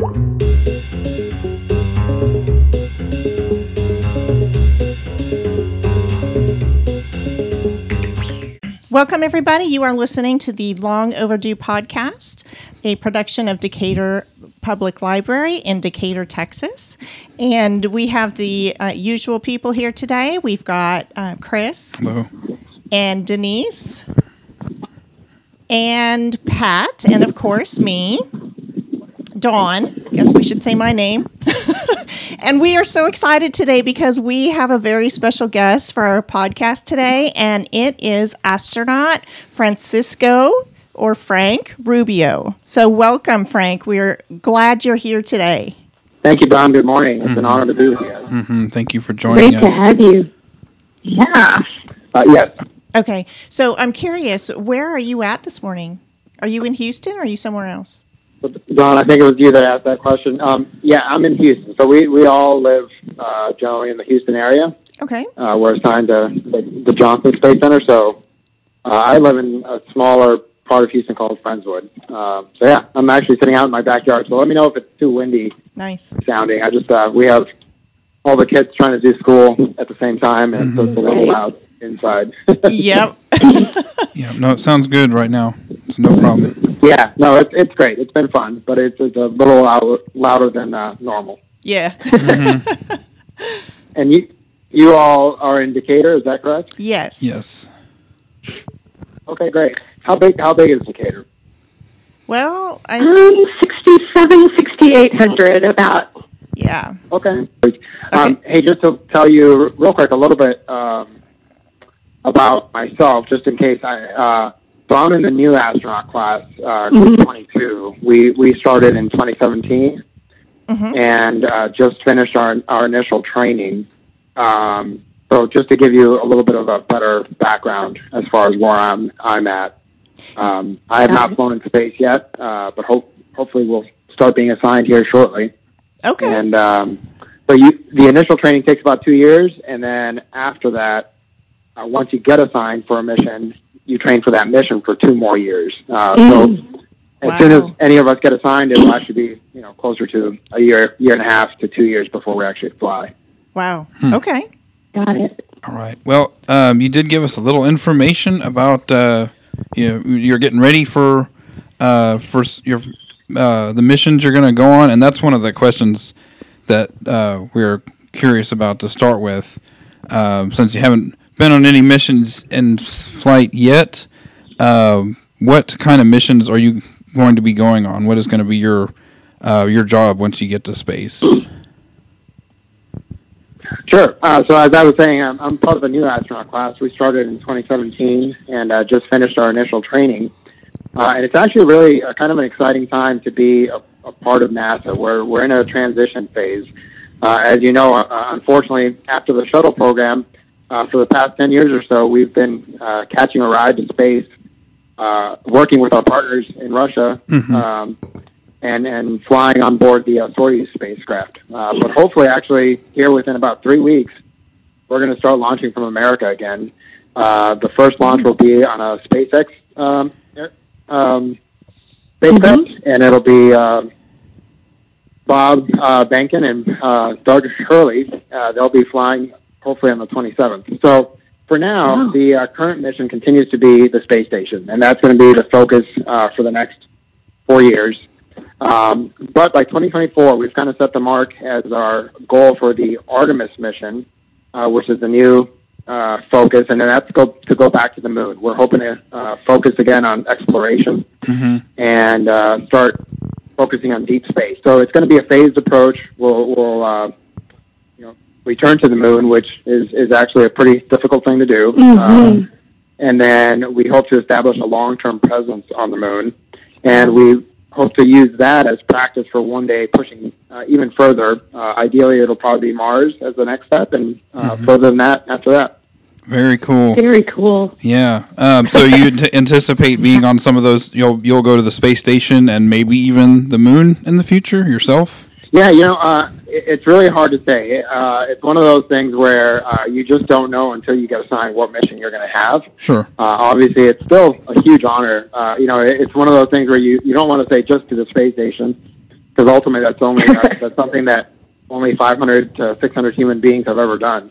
Welcome, everybody. You are listening to the Long Overdue podcast, a production of Decatur Public Library in Decatur, Texas. And we have the uh, usual people here today. We've got uh, Chris Hello. and Denise and Pat, and of course, me, Dawn. I guess we should say my name. and we are so excited today because we have a very special guest for our podcast today, and it is astronaut Francisco or Frank Rubio. So, welcome, Frank. We're glad you're here today. Thank you, Dawn. Good morning. It's an honor to be with you. Mm, thank you for joining us. Great to have you. Yeah. Uh, yes, Okay, so I'm curious, where are you at this morning? Are you in Houston or are you somewhere else? Dawn, I think it was you that asked that question. Um, yeah, I'm in Houston. So we, we all live uh, generally in the Houston area. Okay, Uh, we're assigned to the, the Johnson Space Center. So uh, I live in a smaller part of Houston called Friendswood. Uh, so yeah, I'm actually sitting out in my backyard. So let me know if it's too windy nice. sounding. I just, uh, we have all the kids trying to do school at the same time, and so it's a little loud inside. Yep. Yeah, no, it sounds good right now. It's no problem. Yeah, no, it's it's great. It's been fun, but it's, it's a little louder, louder than uh, normal. yeah. And you you all are in Decatur, is that correct? yes. Yes. Okay, great. How big how big is Decatur? Well, I Um, 67, 6800 about. yeah. Okay. Um, hey, just to tell you real quick a little bit um, about myself, just in case I. Uh, so I'm in the new astronaut class, uh, Mhm. 22. We we started in 2017. Mhm. and uh, just finished our our initial training. Um, so just to give you a little bit of a better background as far as where I'm I'm at, um, I have not flown in space yet, uh, but hope hopefully we'll start being assigned here shortly. Okay. And um, so you the initial training takes about two years, and then after that, uh, once you get assigned for a mission, you train for that mission for two more years. Uh, So as soon as any of us get assigned, it will actually be you know closer to a year, year and a half to two years before we actually fly. wow. Hmm. Okay. Got it. All right. Well, um, you did give us a little information about uh, you know, you're getting ready for uh, for your uh, the missions you're going to go on, and that's one of the questions that uh, we're curious about to start with. Um, since you haven't been on any missions in flight yet, um, what kind of missions are you going to be going on? What is going to be your uh, your job once you get to space? Sure. Uh, so as I was saying, I'm, I'm part of a new astronaut class. We started in 2017 and uh, just finished our initial training. Uh, and it's actually really a, kind of an exciting time to be a, a part of NASA. We're, we're in a transition phase. Uh, as you know, uh, unfortunately, after the shuttle program, uh, for the past 10 years or so, we've been uh, catching a ride in space, uh, working with our partners in Russia, um, and, and flying on board the uh, Soyuz spacecraft. Uh, but hopefully, actually, here within about three weeks, we're going to start launching from America again. Uh, the first launch will be on a SpaceX um, um, spacecraft, and it'll be uh, Bob uh, Behnken and uh, Doug Hurley. Uh, they'll be flying hopefully on the 27th. So for now, Wow. the uh, current mission continues to be the space station, and that's going to be the focus uh, for the next four years. Um, but by 2024, we've kind of set the mark as our goal for the Artemis mission, uh, which is the new uh, focus, and then that's go, to go back to the moon. We're hoping to uh, focus again on exploration and uh, start focusing on deep space. So it's going to be a phased approach. We'll, we'll uh, return to the moon, which is, is actually a pretty difficult thing to do. Um, and then we hope to establish a long-term presence on the moon, and we hope to use that as practice for one day pushing uh, even further. Uh, ideally, it'll probably be Mars as the next step, and uh, further than that after that. Very cool. Very cool. Yeah. Um, so you t- anticipate being on some of those? You'll you'll go to the space station and maybe even the moon in the future yourself. Yeah, you know, uh, it, it's really hard to say. Uh, it's one of those things where uh, you just don't know until you get assigned what mission you're going to have. Sure. Uh, obviously, it's still a huge honor. Uh, you know, it's one of those things where you, you don't want to say just to the space station because ultimately that's only that's, that's something that only 500 to 600 human beings have ever done.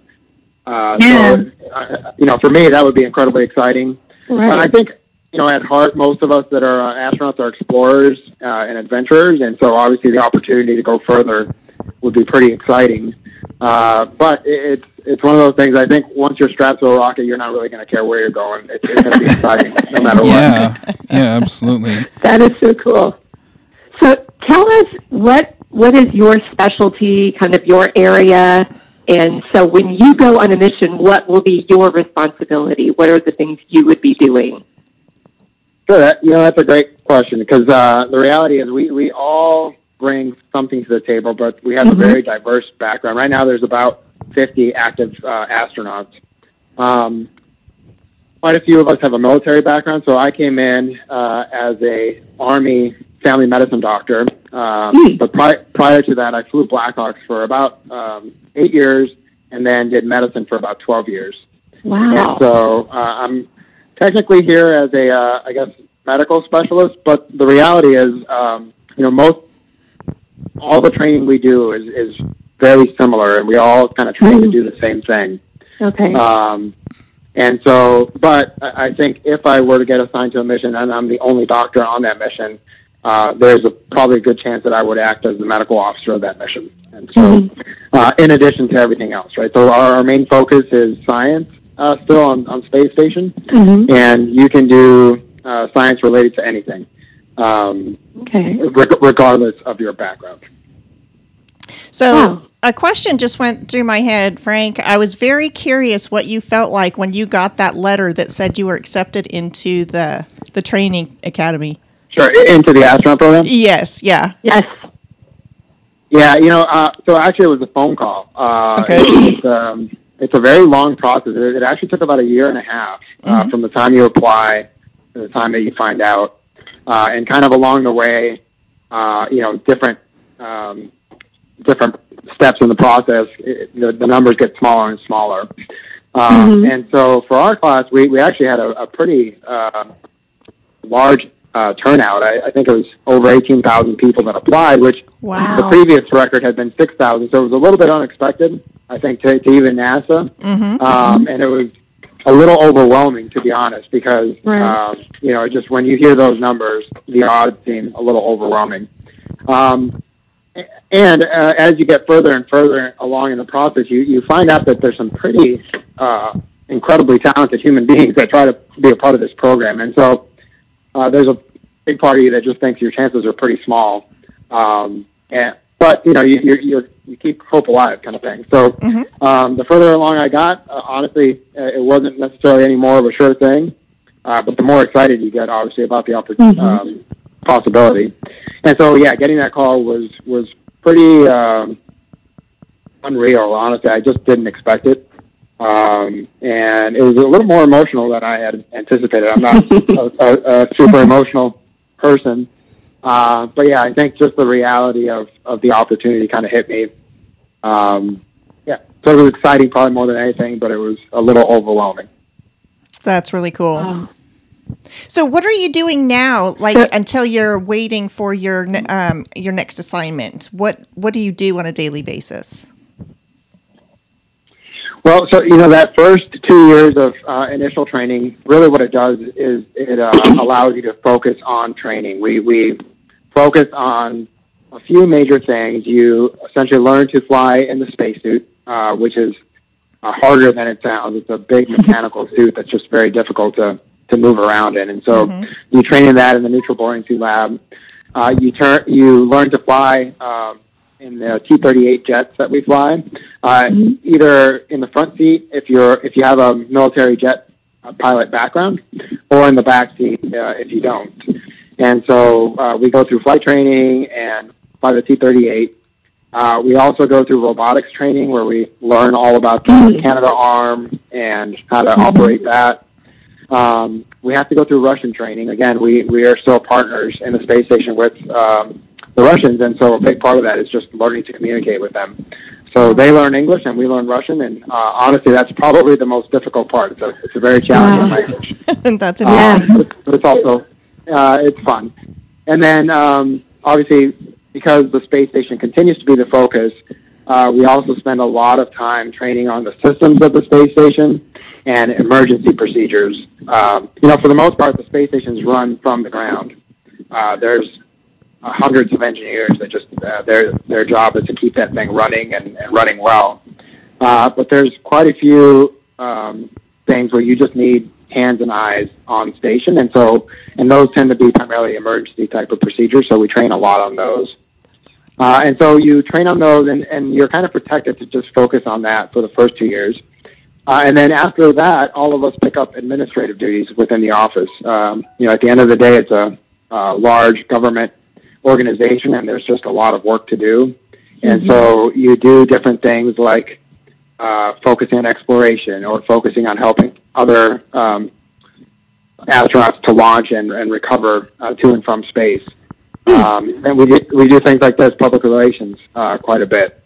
Uh, Yeah. So, uh, you know, for me, that would be incredibly exciting. Right. But I think, you know, at heart, most of us that are uh, astronauts are explorers uh, and adventurers, and so obviously the opportunity to go further would be pretty exciting. Uh, but it, it's it's one of those things. I think once you're strapped to a rocket, you're not really going to care where you're going. It's, it's going to be exciting no matter what. Yeah, yeah, absolutely. That is so cool. So tell us what what is your specialty, kind of your area, and so when you go on a mission, what will be your responsibility? What are the things you would be doing? Sure, that, you know that's a great question because uh, the reality is we, we all bring something to the table, but we have a very diverse background. Right now, there's about 50 active uh, astronauts. Um, quite a few of us have a military background, so I came in uh, as a Army family medicine doctor. Um, Hmm. But pri- prior to that, I flew Blackhawks for about um, eight years, and then did medicine for about 12 years. Wow. And so uh, I'm technically here as a, uh, I guess, medical specialist, but the reality is, um, you know, most all the training we do is, is very similar, and we all kind of train to do the same thing. Okay. Um, and so, but I think if I were to get assigned to a mission and I'm the only doctor on that mission, uh, there's a, probably a good chance that I would act as the medical officer of that mission. And so, uh, in addition to everything else, right? So our, our main focus is science uh, still on, on space station, Mhm. and you can do uh, science related to anything, um, Okay. reg- regardless of your background. So Wow. a question just went through my head, Frank. I was very curious what you felt like when you got that letter that said you were accepted into the the training academy. Sure, into the astronaut program. Yes, yeah. Yes. Yeah, you know, uh, so actually it was a phone call. Uh, Okay. It's, um, it's a very long process. It, it actually took about a year and a half uh, from the time you apply to the time that you find out. Uh, and kind of along the way, uh, you know, different um, different steps in the process, it, the, the numbers get smaller and smaller. Um, And so for our class, we, we actually had a, a pretty uh, large uh, turnout. I, I think it was over 18,000 people that applied, which Wow. the previous record had been 6,000. So it was a little bit unexpected, I think, to, to even NASA. Mm-hmm. Um, and it was a little overwhelming, to be honest, because, Right. um, you know, just when you hear those numbers, the odds seem a little overwhelming. Um, and uh, as you get further and further along in the process, you, you find out that there's some pretty uh, incredibly talented human beings that try to be a part of this program. And so uh, there's a big part of you that just thinks your chances are pretty small. Um, and, but, you know, you, you're, you're, you keep hope alive kind of thing. So um, the further along I got, uh, honestly, uh, it wasn't necessarily any more of a sure thing. Uh, but the more excited you get, obviously, about the opportunity, um, possibility. And so, yeah, getting that call was was pretty um, unreal. Honestly, I just didn't expect it, um, and it was a little more emotional than I had anticipated. I'm not a, a, a super emotional person, uh, but yeah, I think just the reality of of the opportunity kind of hit me. Um, yeah, so it was exciting, probably more than anything, but it was a little overwhelming. That's really cool. Wow. So what are you doing now like So- until you're waiting for your um your next assignment? What what do you do on a daily basis? Well, so you know that first two years of uh, initial training, really what it does is it uh, allows you to focus on training. We we focus on a few major things. You essentially learn to fly in the spacesuit, uh, which is uh, harder than it sounds. It's a big mechanical suit that's just very difficult to to move around in, and so you train in that in the neutral buoyancy lab. Uh, you turn you learn to fly. Um, in the T-38 jets that we fly, uh, either in the front seat if you're if you have a military jet uh, pilot background, or in the back seat uh, if you don't. And so uh, we go through flight training and fly the T-38. Uh, we also go through robotics training where we learn all about the Canadarm and how to operate that. Um, we have to go through Russian training. Again, we, we are still partners in the space station with um, the Russians, and so a big part of that is just learning to communicate with them. So they learn English and we learn Russian, and uh, honestly, that's probably the most difficult part. It's a, it's a very challenging Wow. language. That's Uh, interesting. but it's also uh, it's fun. And then um, obviously because the space station continues to be the focus, uh, we also spend a lot of time training on the systems of the space station and emergency procedures. Um, you know, for the most part, the space stations run from the ground. Uh, there's uh, hundreds of engineers that just uh, their their job is to keep that thing running and, and running well. Uh, but there's quite a few um, things where you just need hands and eyes on station, and so and those tend to be primarily emergency type of procedures. So we train a lot on those. Uh, and so you train on those, and, and you're kind of protected to just focus on that for the first two years. Uh, and then after that, all of us pick up administrative duties within the office. Um, you know, at the end of the day, it's a, a large government organization, and there's just a lot of work to do. And so you do different things like uh, focusing on exploration or focusing on helping other um, astronauts to launch and, and recover uh, to and from space. Um, and we do, we do things like this, public relations, uh, quite a bit.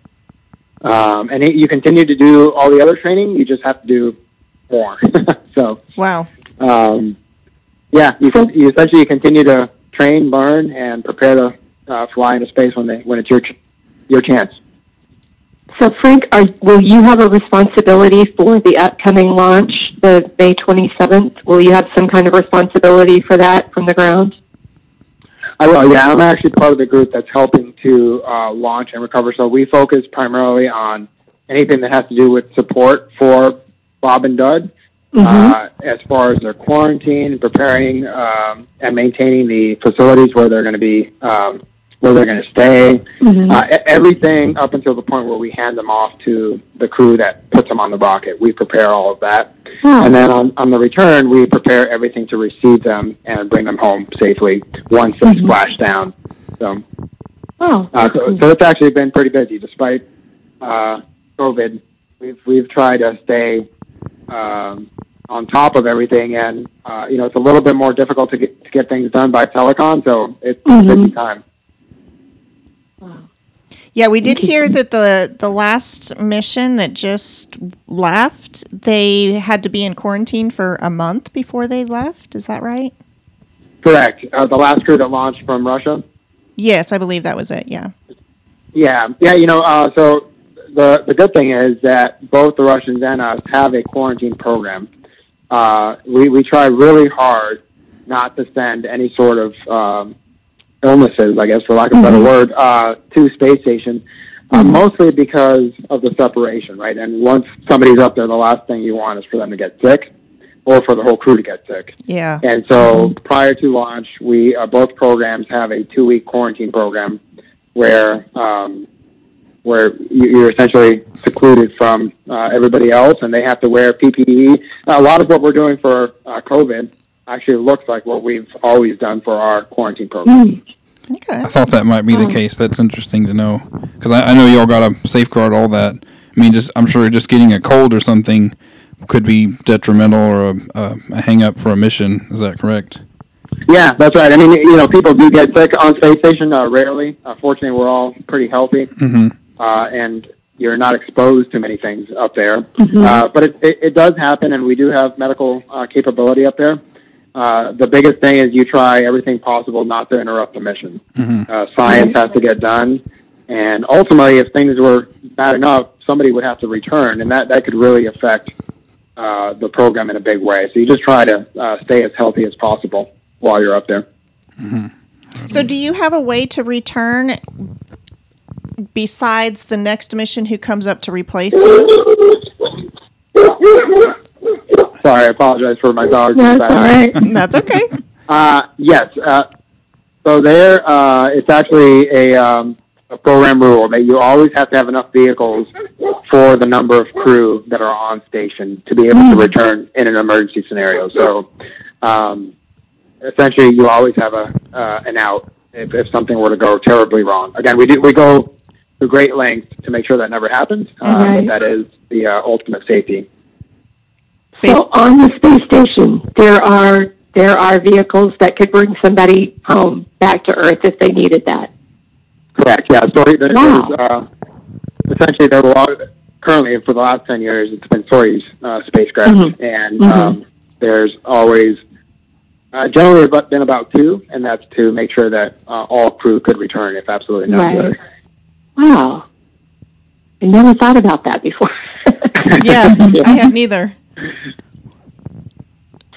Um, and it, you continue to do all the other training. You just have to do more. so, Wow. um, yeah, you, can, you essentially continue to train, learn, and prepare to uh, fly into space when they when it's your ch- your chance. So, Frank, are, will you have a responsibility for the upcoming launch, the May 27th? Will you have some kind of responsibility for that from the ground? I will. Yeah, I'm actually part of the group that's helping to uh, launch and recover. So we focus primarily on anything that has to do with support for Bob and Doug, uh, as far as their quarantine, preparing um, and maintaining the facilities where they're going to be, um, where they're going to stay. Uh, e- everything up until the point where we hand them off to the crew that puts them on the rocket. We prepare all of that. And then on, on the return, we prepare everything to receive them and bring them home safely once they splash down. So, Oh, uh, so, so it's actually been pretty busy despite uh, COVID. We've we've tried to stay um, on top of everything, and uh, you know it's a little bit more difficult to get to get things done by telecom. So it's a busy time. Yeah, we did hear that the the last mission that just left, they had to be in quarantine for a month before they left. Is that right? Correct. Uh, the last crew that launched from Russia. Yes, I believe that was it. Yeah. Yeah, yeah. You know, uh, so the the good thing is that both the Russians and us have a quarantine program. Uh, we we try really hard not to send any sort of um, illnesses, I guess, for lack of a better word, uh, to space station. Uh, mostly because of the separation, right? And once somebody's up there, the last thing you want is for them to get sick, or for the whole crew to get sick. Yeah. And so prior to launch, we uh, both programs have a two week quarantine program where um, where you- you're essentially secluded from uh, everybody else, and they have to wear PPE. A lot of what we're doing for uh, COVID actually looks like what we've always done for our quarantine program. Okay. I thought that might be the case. That's interesting to know because I, I know y'all got to safeguard all that. I mean, just I'm sure just getting a cold or something could be detrimental or a, a, a hang up for a mission. Is that correct? Yeah, that's right. I mean, you know, people do get sick on space station uh, rarely. Uh, fortunately, we're all pretty healthy, Mm-hmm. uh, and you're not exposed to many things up there. Uh, but it, it, it does happen, and we do have medical uh, capability up there. Uh, the biggest thing is you try everything possible not to interrupt the mission. Uh, science has to get done, and ultimately, if things were bad enough, somebody would have to return, and that that could really affect uh, the program in a big way. So you just try to uh, stay as healthy as possible while you're up there. So, do you have a way to return besides the next mission who comes up to replace you? Sorry, I apologize for my dog. that's all right. That's okay. Uh, yes. Uh, so there, uh, it's actually a, um, a program rule that you always have to have enough vehicles for the number of crew that are on station to be able to return in an emergency scenario. So um, essentially, you always have a uh, an out if, if something were to go terribly wrong. Again, we do we go to great lengths to make sure that never happens. Uh, Right. that is the uh, ultimate safety. So on the space station, there are there are vehicles that could bring somebody home back to Earth if they needed that. Correct. Yeah. So there, Wow. there's uh, essentially there are a lot. Currently, for the last ten years, it's been Soyuz uh, spacecraft, Mhm. and Mhm. um, there's always uh, generally about, been about two, and that's to make sure that uh, all crew could return if absolutely necessary. Right. Wow. I never thought about that before. Yeah, I have neither.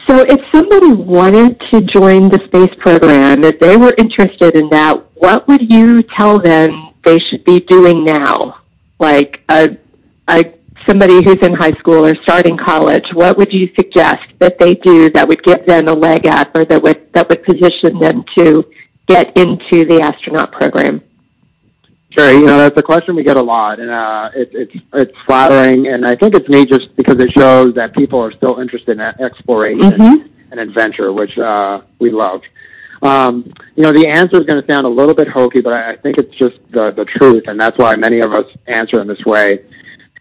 So, if somebody wanted to join the space program, if they were interested in that, what would you tell them they should be doing now? Like a, a somebody who's in high school or starting college, what would you suggest that they do that would give them a leg up or that would that would position them to get into the astronaut program? Sure, you know that's a question we get a lot, and uh, it, it's it's flattering, and I think it's neat just because it shows that people are still interested in exploration Mhm. and adventure, which uh, we love. Um, you know, the answer is going to sound a little bit hokey, but I, I think it's just the the truth, and that's why many of us answer in this way.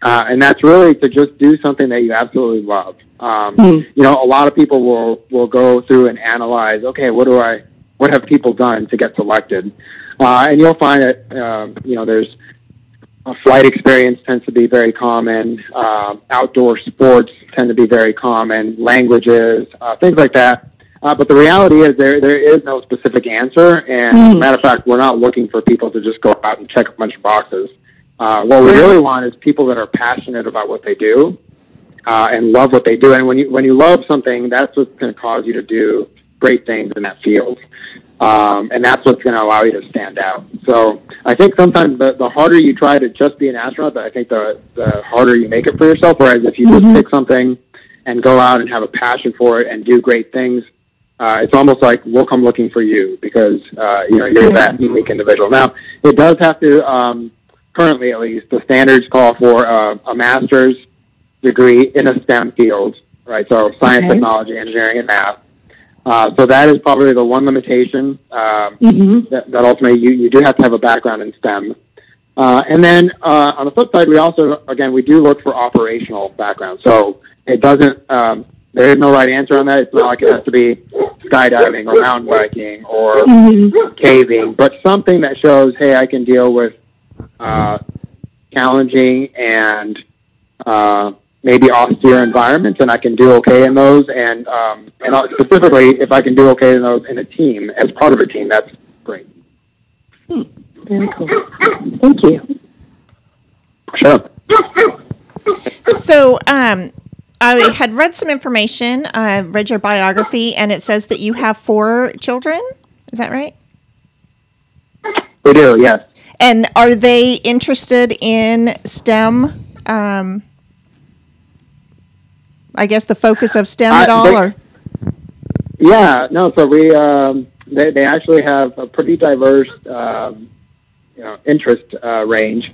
Uh, and that's really to just do something that you absolutely love. Um, Mm. You know, a lot of people will will go through and analyze. Okay, what do I? What have people done to get selected? Uh, and you'll find that um, you know there's a flight experience tends to be very common. Uh, outdoor sports tend to be very common. Languages, uh, things like that. Uh, but the reality is there there is no specific answer. And as a Mm. matter of fact, we're not looking for people to just go out and check a bunch of boxes. Uh, what we really want is people that are passionate about what they do uh, and love what they do. And when you when you love something, that's what's going to cause you to do great things in that field. Um, and that's what's going to allow you to stand out. So I think sometimes the, the harder you try to just be an astronaut, I think the, the harder you make it for yourself. Whereas if you Mhm. just pick something and go out and have a passion for it and do great things, uh, it's almost like we'll come looking for you because uh, you know you're that unique individual. Now it does have to, um, currently at least, the standards call for uh, a master's degree in a STEM field, right? So science, Okay. technology, engineering, and math. Uh, so that is probably the one limitation. Um, Mm-hmm. that, that ultimately you, you do have to have a background in STEM. Uh, and then uh, on the flip side, we also, again, we do look for operational background. So it doesn't, um, there is no right answer on that. It's not like it has to be skydiving or mountain biking or Mm-hmm. caving, but something that shows, hey, I can deal with uh, challenging and uh, maybe austere environments, and I can do okay in those. And um, and uh, specifically, if I can do okay in those in a team as part of a team, that's great. Very cool. Thank you. Sure. So, um, I had read some information. I read your biography, and it says that you have four children. Is that right? We do, yes. And are they interested in STEM? Um, I guess the focus of STEM at Uh, all, they- or Yeah, no. So we um, they they actually have a pretty diverse um, you know interest uh, range.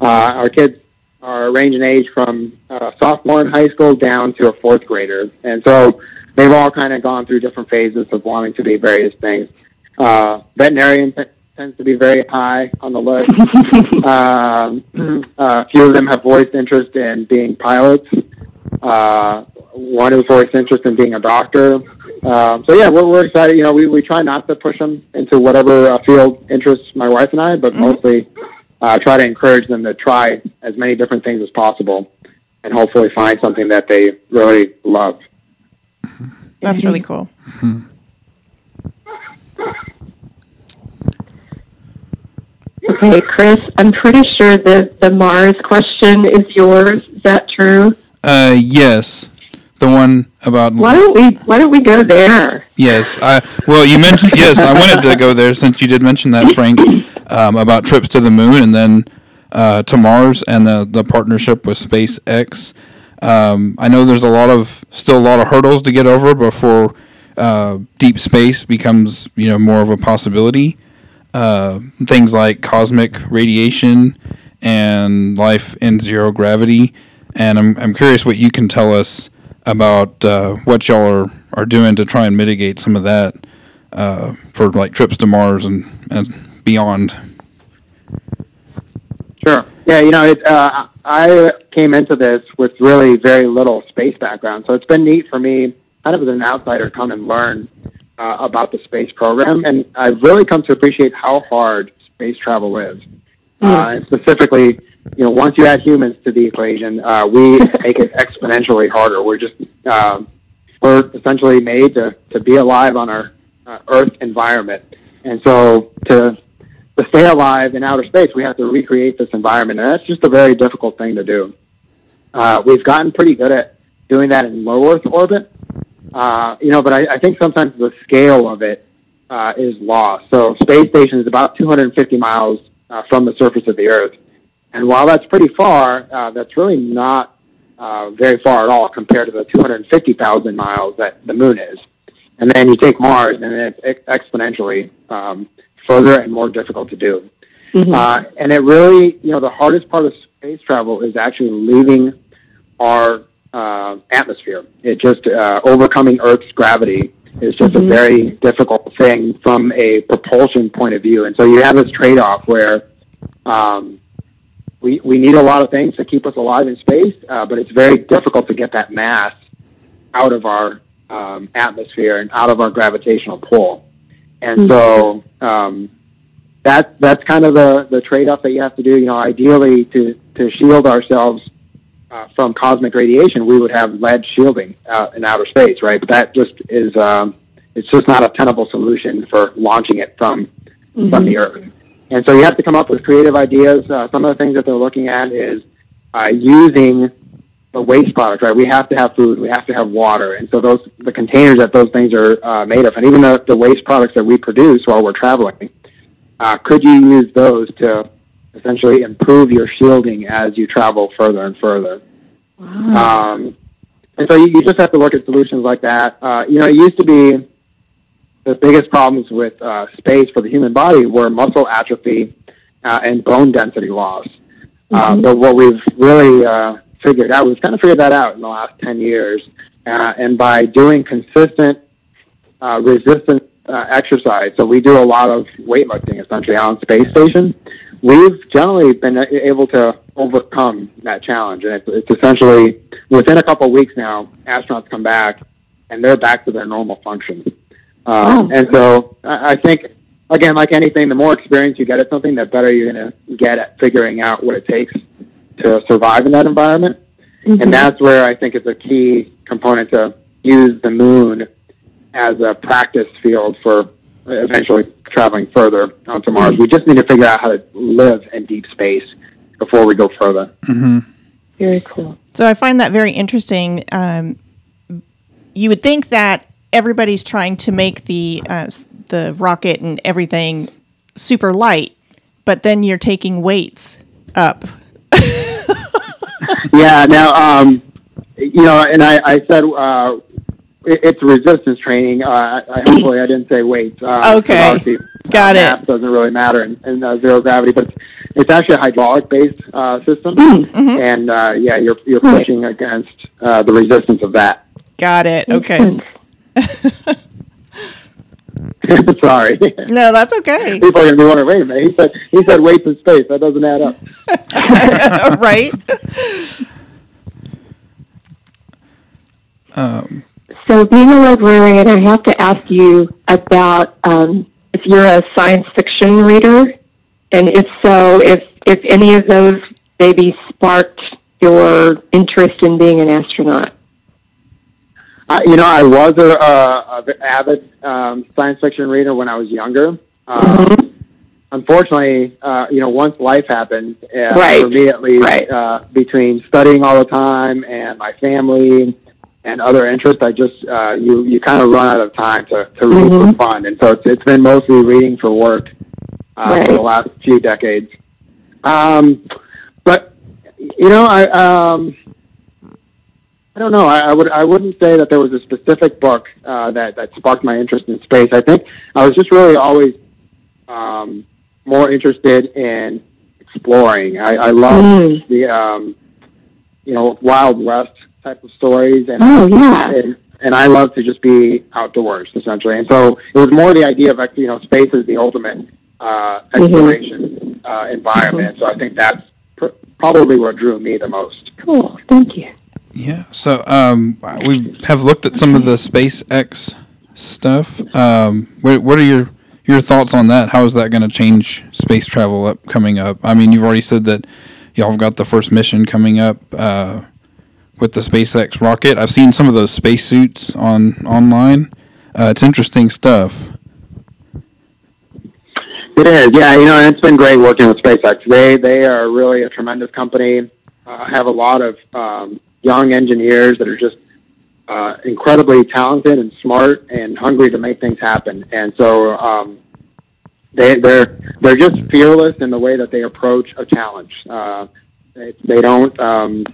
Uh, our kids are range in age from uh, sophomore in high school down to a fourth grader, and so they've all kind of gone through different phases of wanting to be various things. Uh, veterinarian t- tends to be very high on the list. um, uh, a few of them have voiced interest in being pilots. Uh, one has voiced interest in being a doctor. Um, so yeah, we're, we're excited. You know, we, we try not to push them into whatever uh, field interests my wife and I, but mostly uh, try to encourage them to try as many different things as possible, and hopefully find something that they really love. that's really cool. Okay, Chris, I'm pretty sure that the Mars question is yours. Is that true? Uh, yes, the one about Why don't we Why don't we go there? yes. I well, you mentioned yes. I wanted to go there since you did mention that, Frank, um, about trips to the moon and then uh, to Mars and the the partnership with SpaceX. Um, I know there's a lot of still a lot of hurdles to get over before uh, deep space becomes you know more of a possibility. Uh, things like cosmic radiation and life in zero gravity. And I'm, I'm curious what you can tell us about uh, what y'all are, are doing to try and mitigate some of that uh, for like trips to Mars and, and beyond. Sure. Yeah, you know, it, uh, I came into this with really very little space background, so it's been neat for me, kind of as an outsider, to come and learn uh, about the space program, and I've really come to appreciate how hard space travel is. And specifically, you know, once you add humans to the equation, uh, we make it exponentially harder. We're just um, we're essentially made to, to be alive on our uh, Earth environment. And so to to stay alive in outer space, we have to recreate this environment, and that's just a very difficult thing to do. Uh, we've gotten pretty good at doing that in low Earth orbit, uh, you know, but I, I think sometimes the scale of it uh, is lost. So space station is about 250 miles uh, from the surface of the Earth, and while that's pretty far, uh, that's really not uh, very far at all compared to the 250,000 miles that the Moon is. And then you take Mars, and it's exponentially um, further and more difficult to do. Mm-hmm. Uh, and it really, you know, the hardest part of space travel is actually leaving our uh, atmosphere. It just uh, overcoming Earth's gravity is just Mhm. a very difficult thing from a propulsion point of view. And so you have this trade-off where um, we we need a lot of things to keep us alive in space, uh, but it's very difficult to get that mass out of our um, atmosphere and out of our gravitational pull. And so um, that that's kind of the the trade off that you have to do. You know, ideally to to shield ourselves uh, from cosmic radiation, we would have lead shielding uh, in outer space, right? But that just is um, it's just not a tenable solution for launching it from from the Earth. And so you have to come up with creative ideas. Uh, some of the things that they're looking at is uh, using the waste product, right? We have to have food, we have to have water, and so those the containers that those things are uh, made of, and even the, the waste products that we produce while we're traveling, uh, could you use those to essentially improve your shielding as you travel further and further? Um, and so you, you just have to look at solutions like that. Uh, you know, it used to be the biggest problems with uh, space for the human body were muscle atrophy uh, and bone density loss. Uh, but what we've really uh, figured out, we've kind of figured that out in the last 10 years. Uh, and by doing consistent uh, resistance uh, exercise, so we do a lot of weightlifting essentially on space station, we've generally been able to overcome that challenge. And it's, it's essentially within a couple of weeks now, astronauts come back and they're back to their normal function. Um, And so I I think, again, like anything, the more experience you get at something, the better you're going to get at figuring out what it takes to survive in that environment. And that's where I think it's a key component to use the moon as a practice field for eventually traveling further onto Mars. We just need to figure out how to live in deep space before we go further. Very cool. So I find that very interesting. Um, you would think that everybody's trying to make the uh, the rocket and everything super light, but then you're taking weights up. yeah. Now, um, you know, and I, I said uh, it, it's resistance training. Uh, I, I hopefully I didn't say weight. Uh, 'cause Okay. Got uh, it. Mass doesn't really matter in, in uh, zero gravity, but it's, it's actually a hydraulic based uh, system, Mm-hmm. and uh, yeah, you're you're pushing against uh, the resistance of that. Got it. Okay. Sorry. No, that's okay. People are gonna be wondering, wait a minute, he said he said weights in space. That doesn't add up. right? Um, So, being a librarian, I have to ask you about um, if you're a science fiction reader, and if so, if if any of those maybe sparked your interest in being an astronaut. Uh, you know, I was a, a, a avid um, science fiction reader when I was younger. Um, Unfortunately, uh, you know, once life happened, uh, Right. for me at least, Right. uh, between studying all the time and my family and other interests, I just uh, you you kind of run out of time to, to read Mhm. for fun, and so it's, it's been mostly reading for work uh, for the last few decades. Um, but you know, I. Um, I don't know. I, I would. I wouldn't say that there was a specific book uh, that that sparked my interest in space. I think I was just really always um, more interested in exploring. I, I love Mm. the um, you know Wild West type of stories, and, Oh yeah. and and I love to just be outdoors essentially. And so it was more the idea of you know space is the ultimate uh, exploration uh, environment. So I think that's pr- probably what drew me the most. Cool. Thank you. Yeah. So um, we have looked at some of the SpaceX stuff. Um, what, what are your your thoughts on that? How is that going to change space travel up coming up? I mean, you've already said that y'all have got the first mission coming up. Uh, with the SpaceX rocket. I've seen some of those spacesuits on online. Uh, it's interesting stuff. It is, yeah. You know, it's been great working with SpaceX. They they are really a tremendous company. Uh, have a lot of um, young engineers that are just uh, incredibly talented and smart and hungry to make things happen. And so um, they they're they're just fearless in the way that they approach a challenge. Uh, they, they don't. Um,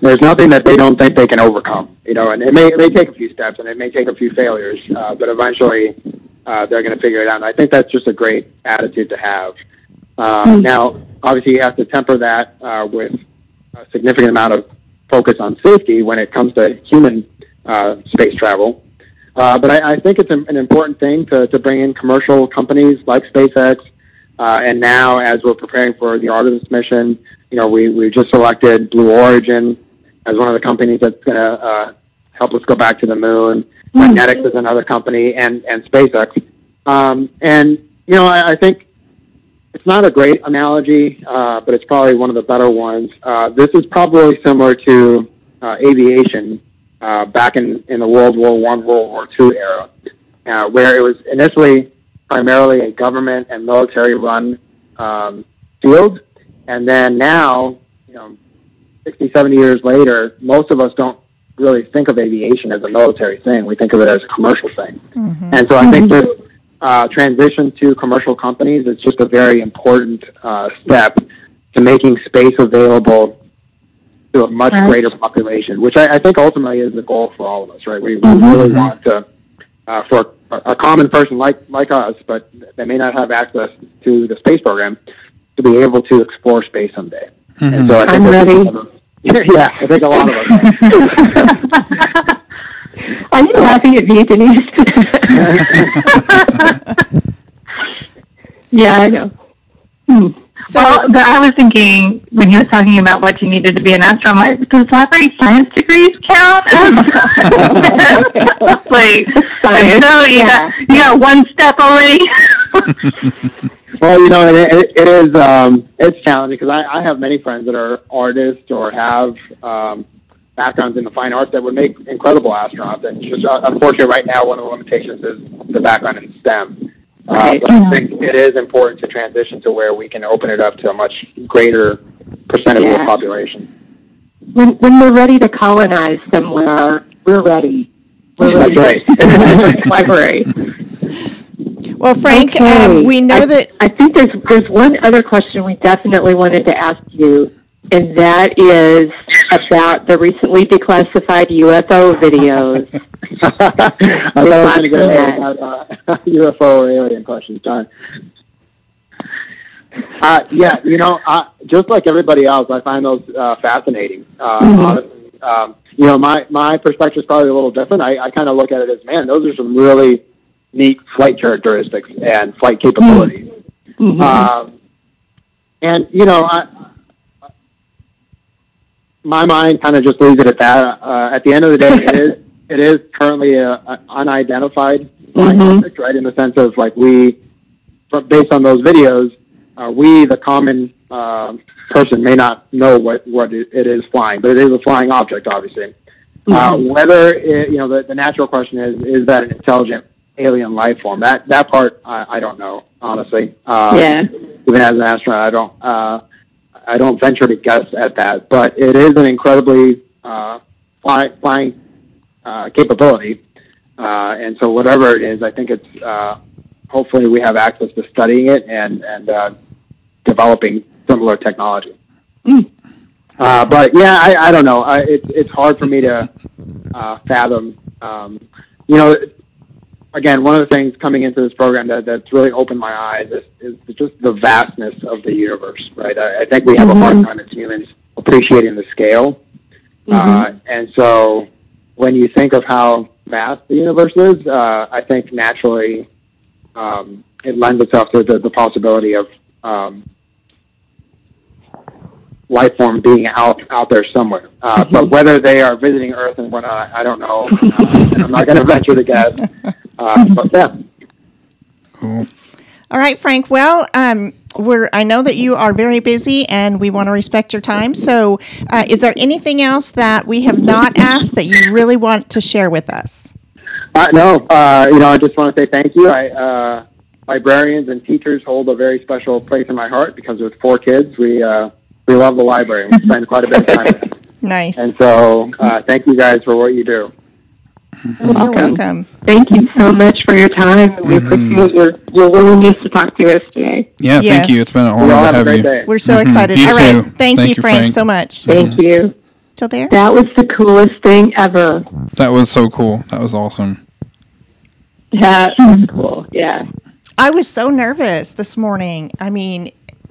there's nothing that they don't think they can overcome. You know, and it may it may take a few steps and it may take a few failures, uh, but eventually uh, they're going to figure it out. And I think that's just a great attitude to have. Uh, Now, obviously, you have to temper that uh, with a significant amount of focus on safety when it comes to human uh, space travel. Uh, but I, I think it's an, an important thing to, to bring in commercial companies like SpaceX. Uh, and now, as we're preparing for the Artemis mission, you know, we, we just selected Blue Origin as one of the companies that's going to uh, help us go back to the moon. Dynetics is another company, and, and SpaceX. Um, and, you know, I, I think it's not a great analogy, uh, but it's probably one of the better ones. Uh, this is probably similar to uh, aviation uh, back in, in the World War One, World War Two era, uh, where it was initially primarily a government and military run um, field, and then now, you know, 60, 70 years later, most of us don't really think of aviation as a military thing. We think of it as a commercial thing. And so I think this uh, transition to commercial companies is just a very important uh, step to making space available to a much Right. greater population, which I, I think ultimately is the goal for all of us, right? We, we really want to, uh, for a, a common person like, like us, but they may not have access to the space program, to be able to explore space someday. And so I think I'm ready. of yeah, I think a lot of us. are. Are you laughing at me, Denise? yeah, I know. So, well, but I was thinking when he was talking about what you needed to be an astronaut, like, does library science degrees count? like, Science, so you, yeah. got, you got one step already. Well, you know, it, it, it is um, it's challenging because I, I have many friends that are artists or have um, backgrounds in the fine arts that would make incredible astronauts. And just uh, unfortunately, right now, one of the limitations is the background in STEM. Uh, Right. but I think it is important to transition to where we can open it up to a much greater percentage of the population. When, when we're ready to colonize somewhere, we're ready. We're That's ready. right. Library. well, Frank, Okay. um, we know I, that. I think there's there's one other question we definitely wanted to ask you, and that is about the recently declassified UFO videos. I thought I was going to get Yeah. uh, UFO or alien questions. Darn. Uh, yeah, you know, uh, just like everybody else, I find those uh, fascinating. Uh, honestly, um, you know, my my perspective is probably a little different. I, I kind of look at it as, man, those are some really neat flight characteristics and flight capabilities. Um, and you know, I, my mind kind of just leaves it at that. Uh, at the end of the day, it is it is currently a, a unidentified flying Mhm. object, right? In the sense of like we, from, based on those videos, uh, we the common uh, person may not know what what it, is flying, but it is a flying object, obviously. Uh, whether it, you know the, the natural question is is that an intelligent alien life form? That that part I, I don't know honestly. Uh, Yeah. Even as an astronaut, I don't uh, I don't venture to guess at that, but it is an incredibly uh, fly, flying uh, capability. Uh, and so whatever it is, I think it's uh, hopefully we have access to studying it and and uh, developing similar technology. Uh, but yeah, I, I don't know. I, it's it's hard for me to uh, fathom. Um, you know, again, one of the things coming into this program that, that's really opened my eyes is, is just the vastness of the universe. Right? I, I think we have a hard time as humans appreciating the scale. Uh, and so, when you think of how vast the universe is, uh, I think naturally um, it lends itself to the, the possibility of um, life form being out out there somewhere. Uh, But whether they are visiting Earth and whatnot, I don't know. Uh, I'm not going to venture to guess. Uh, but yeah, Cool. All right, Frank. Well, um, we're I know that you are very busy, and we want to respect your time. So, uh, is there anything else that we have not asked that you really want to share with us? Uh, no, uh, you know, I just want to say thank you. I, uh, librarians and teachers hold a very special place in my heart because with four kids, we uh, we love the library. We spend quite a bit of time. there. Nice. And so, uh, thank you guys for what you do. You're welcome. Thank you so much for your time. We mm-hmm. appreciate your, your willingness to talk to us today. Yeah, Yes. thank you. It's been an honor to have a have great you. day. We're so mm-hmm. excited. You All right. too. Thank, Thank you, you, Frank, Frank. so much. Thank mm-hmm. you. Still there? That was the coolest thing ever. That was so cool. That was awesome. Yeah, that was hmm. cool. Yeah. I was so nervous this morning. I mean,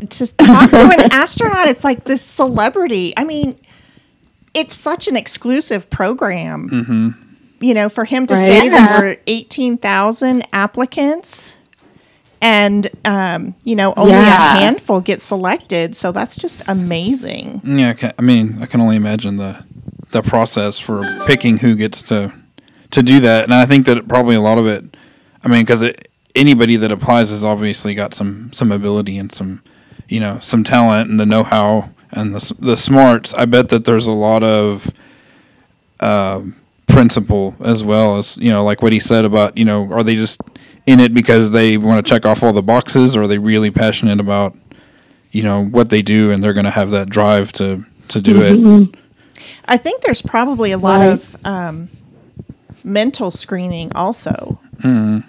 to talk to an astronaut, it's like this celebrity. I mean, it's such an exclusive program. Mm-hmm. You know, for him to Right. say there Yeah. were 18,000 applicants and, um, you know, only Yeah. a handful get selected. So that's just amazing. Yeah, I, can, I mean, I can only imagine the the process for picking who gets to to do that, and I think that probably a lot of it. I mean, because anybody that applies has obviously got some some ability and some you know some talent and the know how and the the smarts. I bet that there's a lot of um, principle as well as you know, like what he said about you know, are they just in it because they want to check off all the boxes, or are they really passionate about you know what they do and they're going to have that drive to to do it. I think there's probably a lot Right. of um, mental screening also. Mm.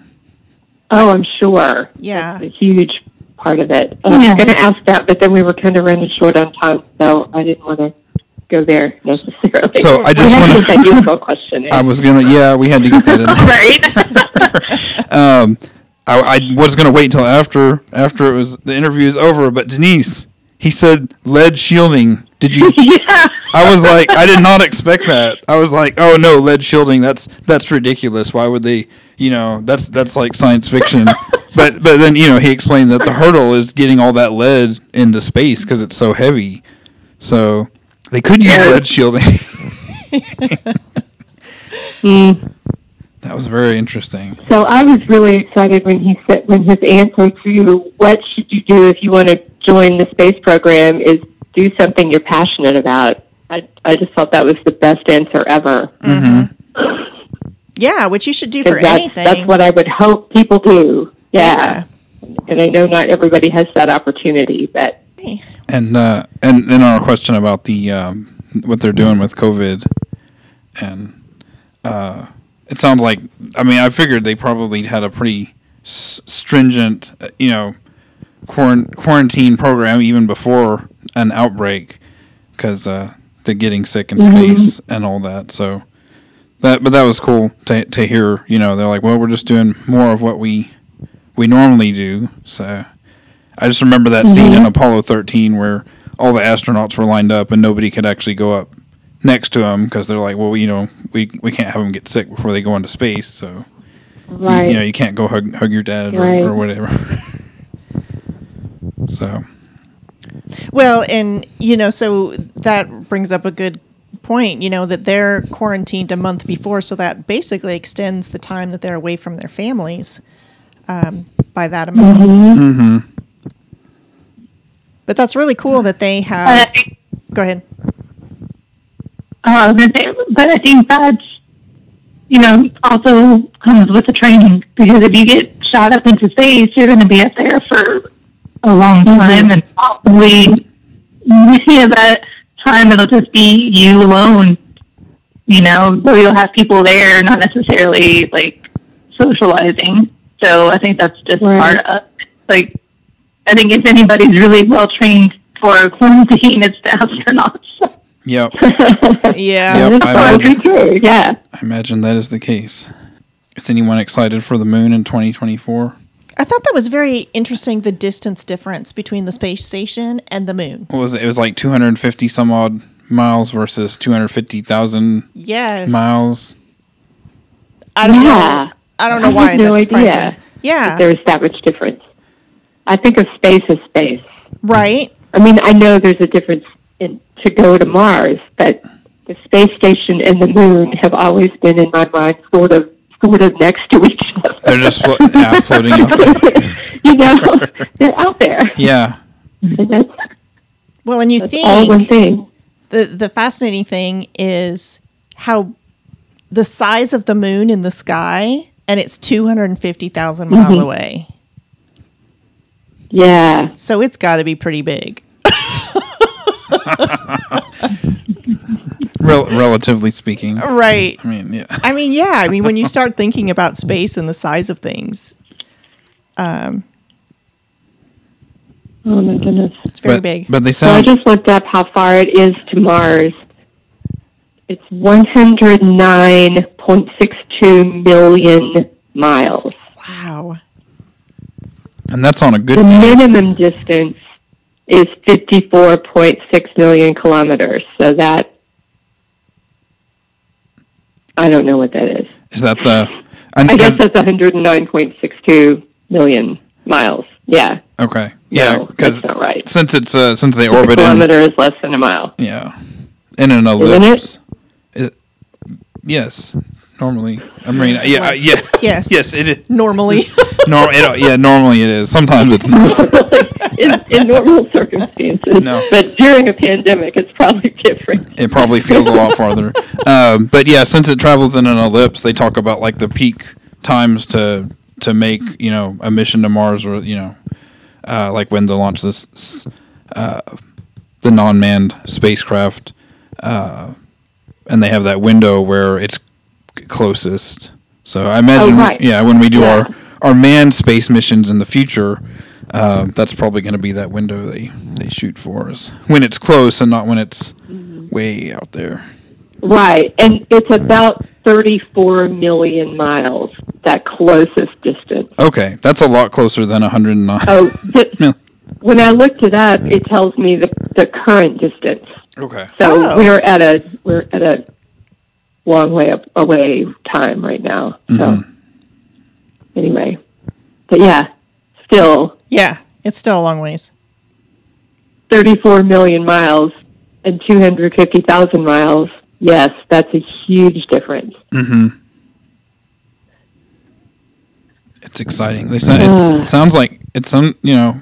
Oh, I'm sure. Yeah. That's a huge part of it. I was going to ask that, but then we were kind of running short on time, so I didn't want to go there necessarily. So I just wanna- get that useful question. I was gonna, yeah, we had to get that in. there. right. Um, I, I was gonna wait until after after it was the interview is over, but Denise, he said lead shielding. Did you? yeah. I was like, I did not expect that. I was like, oh no, lead shielding. That's that's ridiculous. Why would they? You know, that's that's like science fiction. But but then you know he explained that the hurdle is getting all that lead into space because it's so heavy. So they could use Yeah. lead shielding. Mm. that was very interesting. So I was really excited when he said when his answer to what should you do if you want to join the space program is do something you're passionate about. I I just thought that was the best answer ever. Yeah, which you should do for that's, anything. that's what I would hope people do. Yeah. And I know not everybody has that opportunity, but Hey. And uh, and then our question about the um, what they're doing with COVID, and uh, it sounds like I mean I figured they probably had a pretty s- stringent uh, you know quarant- quarantine program even before an outbreak because uh, they're getting sick in space and all that. So that but that was cool to to hear. You know they're like well we're just doing more of what we we normally do. So. I just remember that scene in Apollo 13 where all the astronauts were lined up and nobody could actually go up next to them because they're like, well, you know, we, we can't have them get sick before they go into space, so you- right. you, know you can't go hug hug your dad or, Right. or whatever. so Well, and you know, so that brings up a good point. You know that they're quarantined a month before, so that basically extends the time that they're away from their families um, by that amount. mm-hmm. But that's really cool that they have. think, Go ahead. uh, but they- but I think that's, you know, also comes with the training because if you get shot up into space, you're going to be up there for a long time and probably many of that time it'll just be you alone, you know, so you'll have people there, not necessarily like socializing. So I think that's just Right. part of like I think if anybody's really well trained for quarantine, it's the astronauts. yep, Yeah. Yep, I imagine. Yeah. I imagine that is the case. Is anyone excited for the moon in 2024? I thought that was very interesting. The distance difference between the space station and the moon. What was it? It was like 250 some odd miles versus 250,000 Yes. miles. I don't Yeah. know. I don't know I why no that's idea surprising. Yeah. There is that much difference. I think of space as space. Right. I mean, I know there's a difference in to go to Mars, but the space station and the moon have always been in my mind sort of sort of next to each other. They're just flo- yeah, floating out there. you know, they're out there. Yeah. And Well, and you that's all one think thing. the the fascinating thing is how the size of the moon in the sky, and it's two hundred and fifty thousand miles Mhm. away. Yeah. So it's got to be pretty big. Rel- relatively speaking. Right. I mean, yeah. I mean, yeah. I mean, when you start thinking about space and the size of things, um, Oh my goodness. it's very but, big. But they So I just looked up how far it is to Mars. It's 109.62 million miles. Wow. And that's on a good The minimum distance is 54.6 million kilometers. So that, I don't know what that is. is that the and, I guess and- that's 109.62 million miles. Yeah. okay. Yeah, because that's not right. since it's uh, since they A orbit in kilometer is less than a mile. yeah in an Isn't ellipse. Is yes. Normally, I mean, yeah, uh, yeah, Yes. yes. It is. Normally. Nor- it, yeah, normally it is. Sometimes it's not. in, in normal circumstances. No. But during a pandemic, it's probably different. It probably feels a lot farther. Um, but yeah, since it travels in an ellipse, they talk about like the peak times to to make you know a mission to Mars, or you know, uh, like when to launch this s- uh, the non-manned spacecraft, uh, and they have that window where it's closest. So I imagine, Oh, right. yeah, when we do Yeah. our our manned space missions in the future. Um, that's probably going to be that window they, they shoot for us when it's close and not when it's way out there. Right. And it's about 34 million miles, that closest distance. Okay, that's a lot closer than 109. Oh, th- Mil- when I looked it up, it tells me the, the current distance. Okay. So Oh. we're at a we're at a long way up, away time right now. So Mhm. anyway, but yeah, still yeah. It's still a long ways. 34 million miles and 250,000 miles. Yes, that's a huge difference. hmm It's exciting. They sound, Ah. it sounds like it's some you know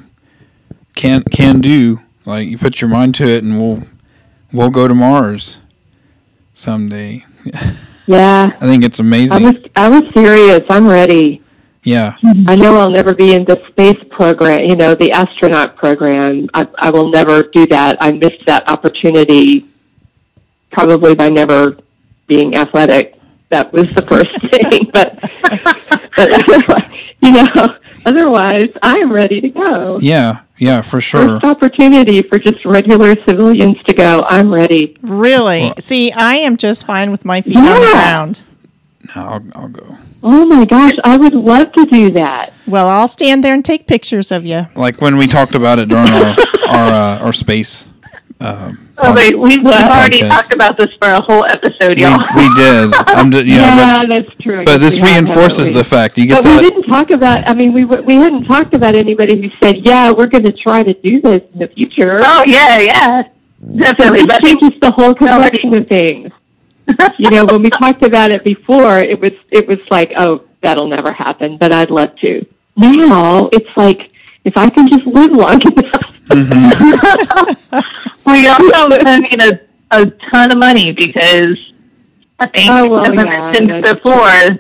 can can do. Like you put your mind to it, and we'll we'll go to Mars someday. Yeah, I think it's I amazing. was I was serious. I'm ready. Yeah, I know I'll never be in the space program, you know, the astronaut program. I, I will never do that. I missed that opportunity probably by never being athletic. That was the first thing. But, but otherwise, you know, otherwise, I am ready to go. yeah, yeah, for sure. First opportunity for just regular civilians to go. I'm ready. Really? Well- See, I am just fine with my feet on the ground. No, I'll, I'll go. Oh my gosh, I would love to do that. Well, I'll stand there and take pictures of you. Like when we talked about it during our our uh, our space. Um, Oh, wait, we've, we've already Podcast. talked about this for a whole episode, we, y'all. we did. I'm just, you know, yeah, that's- that's true. but this We reinforces the fact you get But we that. didn't talk about. I mean, we we hadn't talked about anybody who said, "Yeah, we're going to try to do this in the future." Oh, yeah, yeah. Definitely. it But changes the whole complexion of things. you know, when we talked about it before, it was it was like, "Oh, that'll never happen," but I'd love to. Now it's like, if I can just live long enough. We also spending a, a ton of money because I think, Oh, well, as I yeah, mentioned that's- before,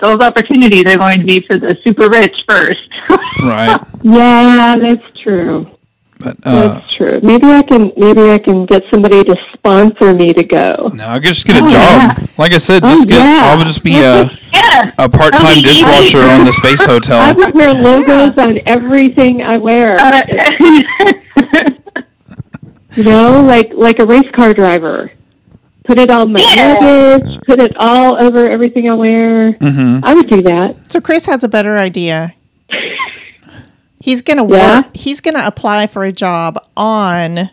those opportunities are going to be for the super rich first. Right. yeah, that's true. But uh, That's true. Maybe I can maybe I can get somebody to sponsor me to go. no, I could just get a Oh, job. Like I said, Oh, just get. yeah. I'll just be a, yeah. a part time Oh, yeah. dishwasher on the space hotel. I hotel. would wear logos on everything I wear. Uh, You know, like like a race car driver. Put it on my Yeah. luggage. Put it all over everything I wear. hmm I would do that. So Chris has a better idea. He's gonna Yeah? work. He's gonna apply for a job on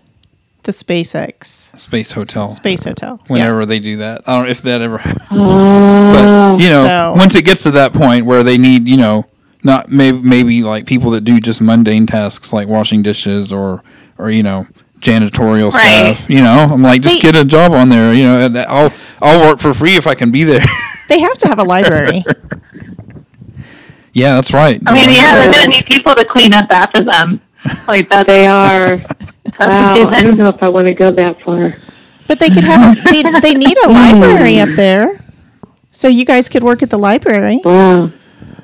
the SpaceX Space hotel. space hotel. Yeah. Whenever they do that, I don't know if that ever. happens. Oh, But you know, So- once it gets to that point where they need, you know, not maybe maybe like people that do just mundane tasks like washing dishes or or you know janitorial Right. stuff. You know, I'm like just Hey. get a job on there. You know, and I'll I'll work for free if I can be there. They have to have a library. Yeah, that's right. I mean, yeah, they're gonna need people to clean up after them. Like that. They are. Wow. I don't know if I want to go that far. But they could have they, they need a library up hmm. there. So you guys could work at the library. Wow.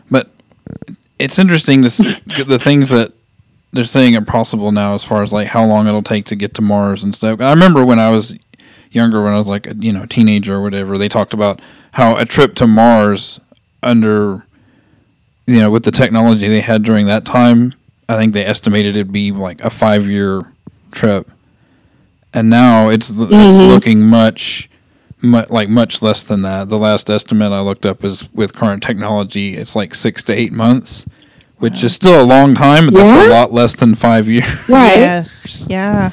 But it's interesting to the things that they're saying are possible now, as far as like how long it'll take to get to Mars and stuff. I remember when I was younger, when I was like a you know teenager or whatever, they talked about how a trip to Mars under you know with the technology they had during that time, I think they estimated it'd be like a five year trip, and now it's it's mm-hmm. looking much. Mu- like much less than that. The last estimate I looked up is with current technology, it's like six to eight months, which is still a long time, but that's a lot less than five years. Right. Yes. Yeah.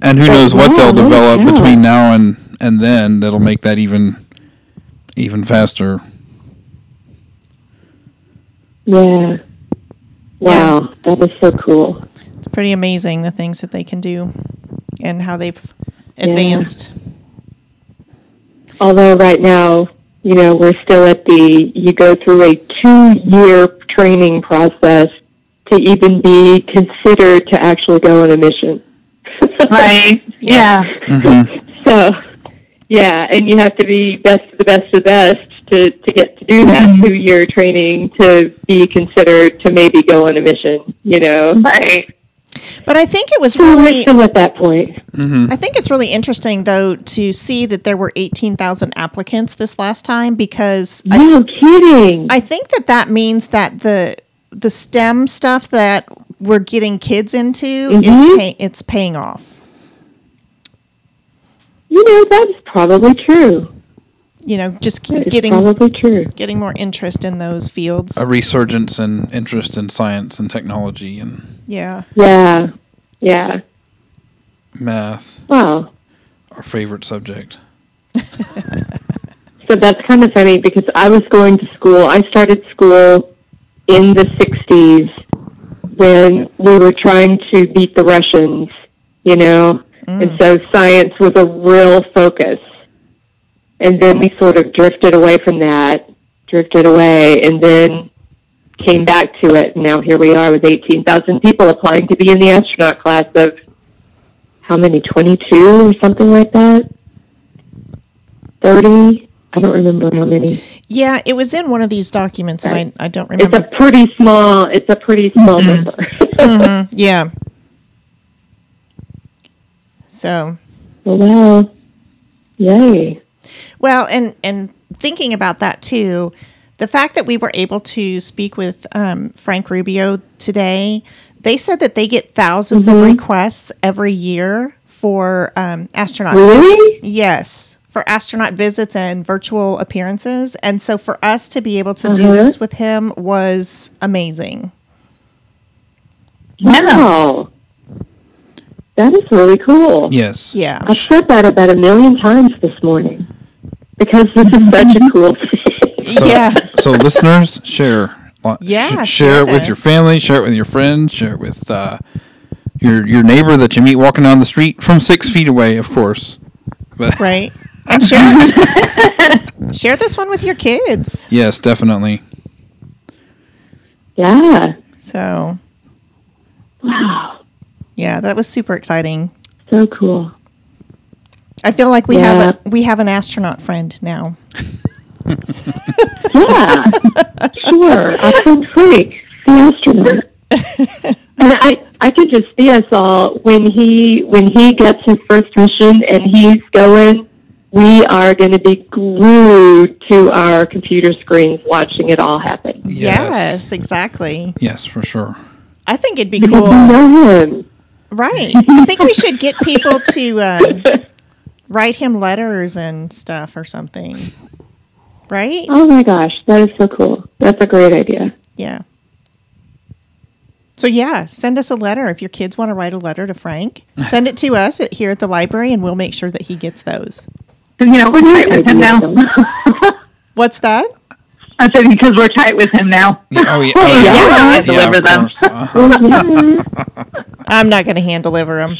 And who knows what they'll develop between now and and then that'll make that even even faster. Yeah. Wow. That is so cool. It's pretty amazing the things that they can do and how they've advanced. Although right now, you know, we're still at the you go through a two year training process to even be considered to actually go on a mission. Right. Yes. So, yeah, and you have to be best of the best of the best to, to get to do that two year training to be considered to maybe go on a mission, you know? Right. But I think it was really still at that point. I think it's really interesting though to see that there were 18,000 applicants this last time because I, No kidding. I think that that means that the the STEM stuff that we're getting kids into is Mhm. pay, it's paying off. You know, that's probably true. You know, just That is getting probably true. getting more interest in those fields. A resurgence in interest in science and technology and Yeah. Yeah. Yeah. math, Wow. our favorite subject. So that's kind of funny because I was going to school. I started school in the 60s when we were trying to beat the Russians, you know? And so science was a real focus. And then we sort of drifted away from that, drifted away, and then came back to it. Now here we are with 18,000 people applying to be in the astronaut class of how many, 22 or something like that? 30? I don't remember how many. Yeah, it was in one of these documents and I, I don't remember. It's a pretty small. It's a pretty small number. Mhm, Yeah. So, well, wow. Yay. Well, and and thinking about that too, the fact that we were able to speak with um, Frank Rubio today, they said that they get 1000s of requests every year for um, astronaut. Really? Yes, for astronaut visits and virtual appearances, and so for us to be able to do Uh-huh. this with him was amazing. Wow. That is really cool. Yes. Yeah, I've said that about a million times this morning because this is such a cool thing. So, yeah, so listeners, share. Yeah, sh- share share it with your family. Share it with your friends. Share it with uh, your your neighbor that you meet walking down the street from six feet away, of course. But right. And share share this one with your kids. yes, definitely. Yeah. So Wow. Yeah, that was super exciting. So cool. I feel like we Yeah. have a, we have an astronaut friend now. Yeah. sure. Our friend Frank, the astronaut. and I, I could just see us all when he when he gets his first mission and he's going. We are going to be glued to our computer screens watching it all happen. Yes, exactly. Yes, for sure. I think it'd be Because we cool. Right. I think we should get people to um, write him letters and stuff or something. Right? Oh my gosh, that is so cool. That's a great idea. Yeah. So yeah, send us a letter if your kids want to write a letter to Frank. Send it to us at, here at the library, and we'll make sure that he gets those. You know, we're with him now. What's that? I said because we're tight with him now. Yeah, oh yeah. Oh, yeah. Yeah, Yeah, deliver of them. course. Uh, Oh, I'm not going to hand deliver them.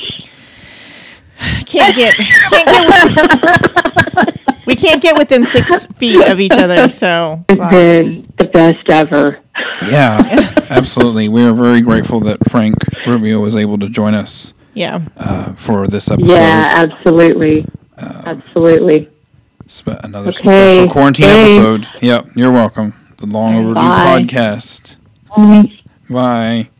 Can't get can't get we can't get within six feet of each other. So It's been the best ever. Yeah, absolutely. We are very grateful that Frank Rubio was able to join us yeah, uh, for this episode. Yeah, absolutely. Um, absolutely. Another Okay, special quarantine thanks. episode. Yep, you're welcome. The long overdue Bye. podcast. Um, Bye.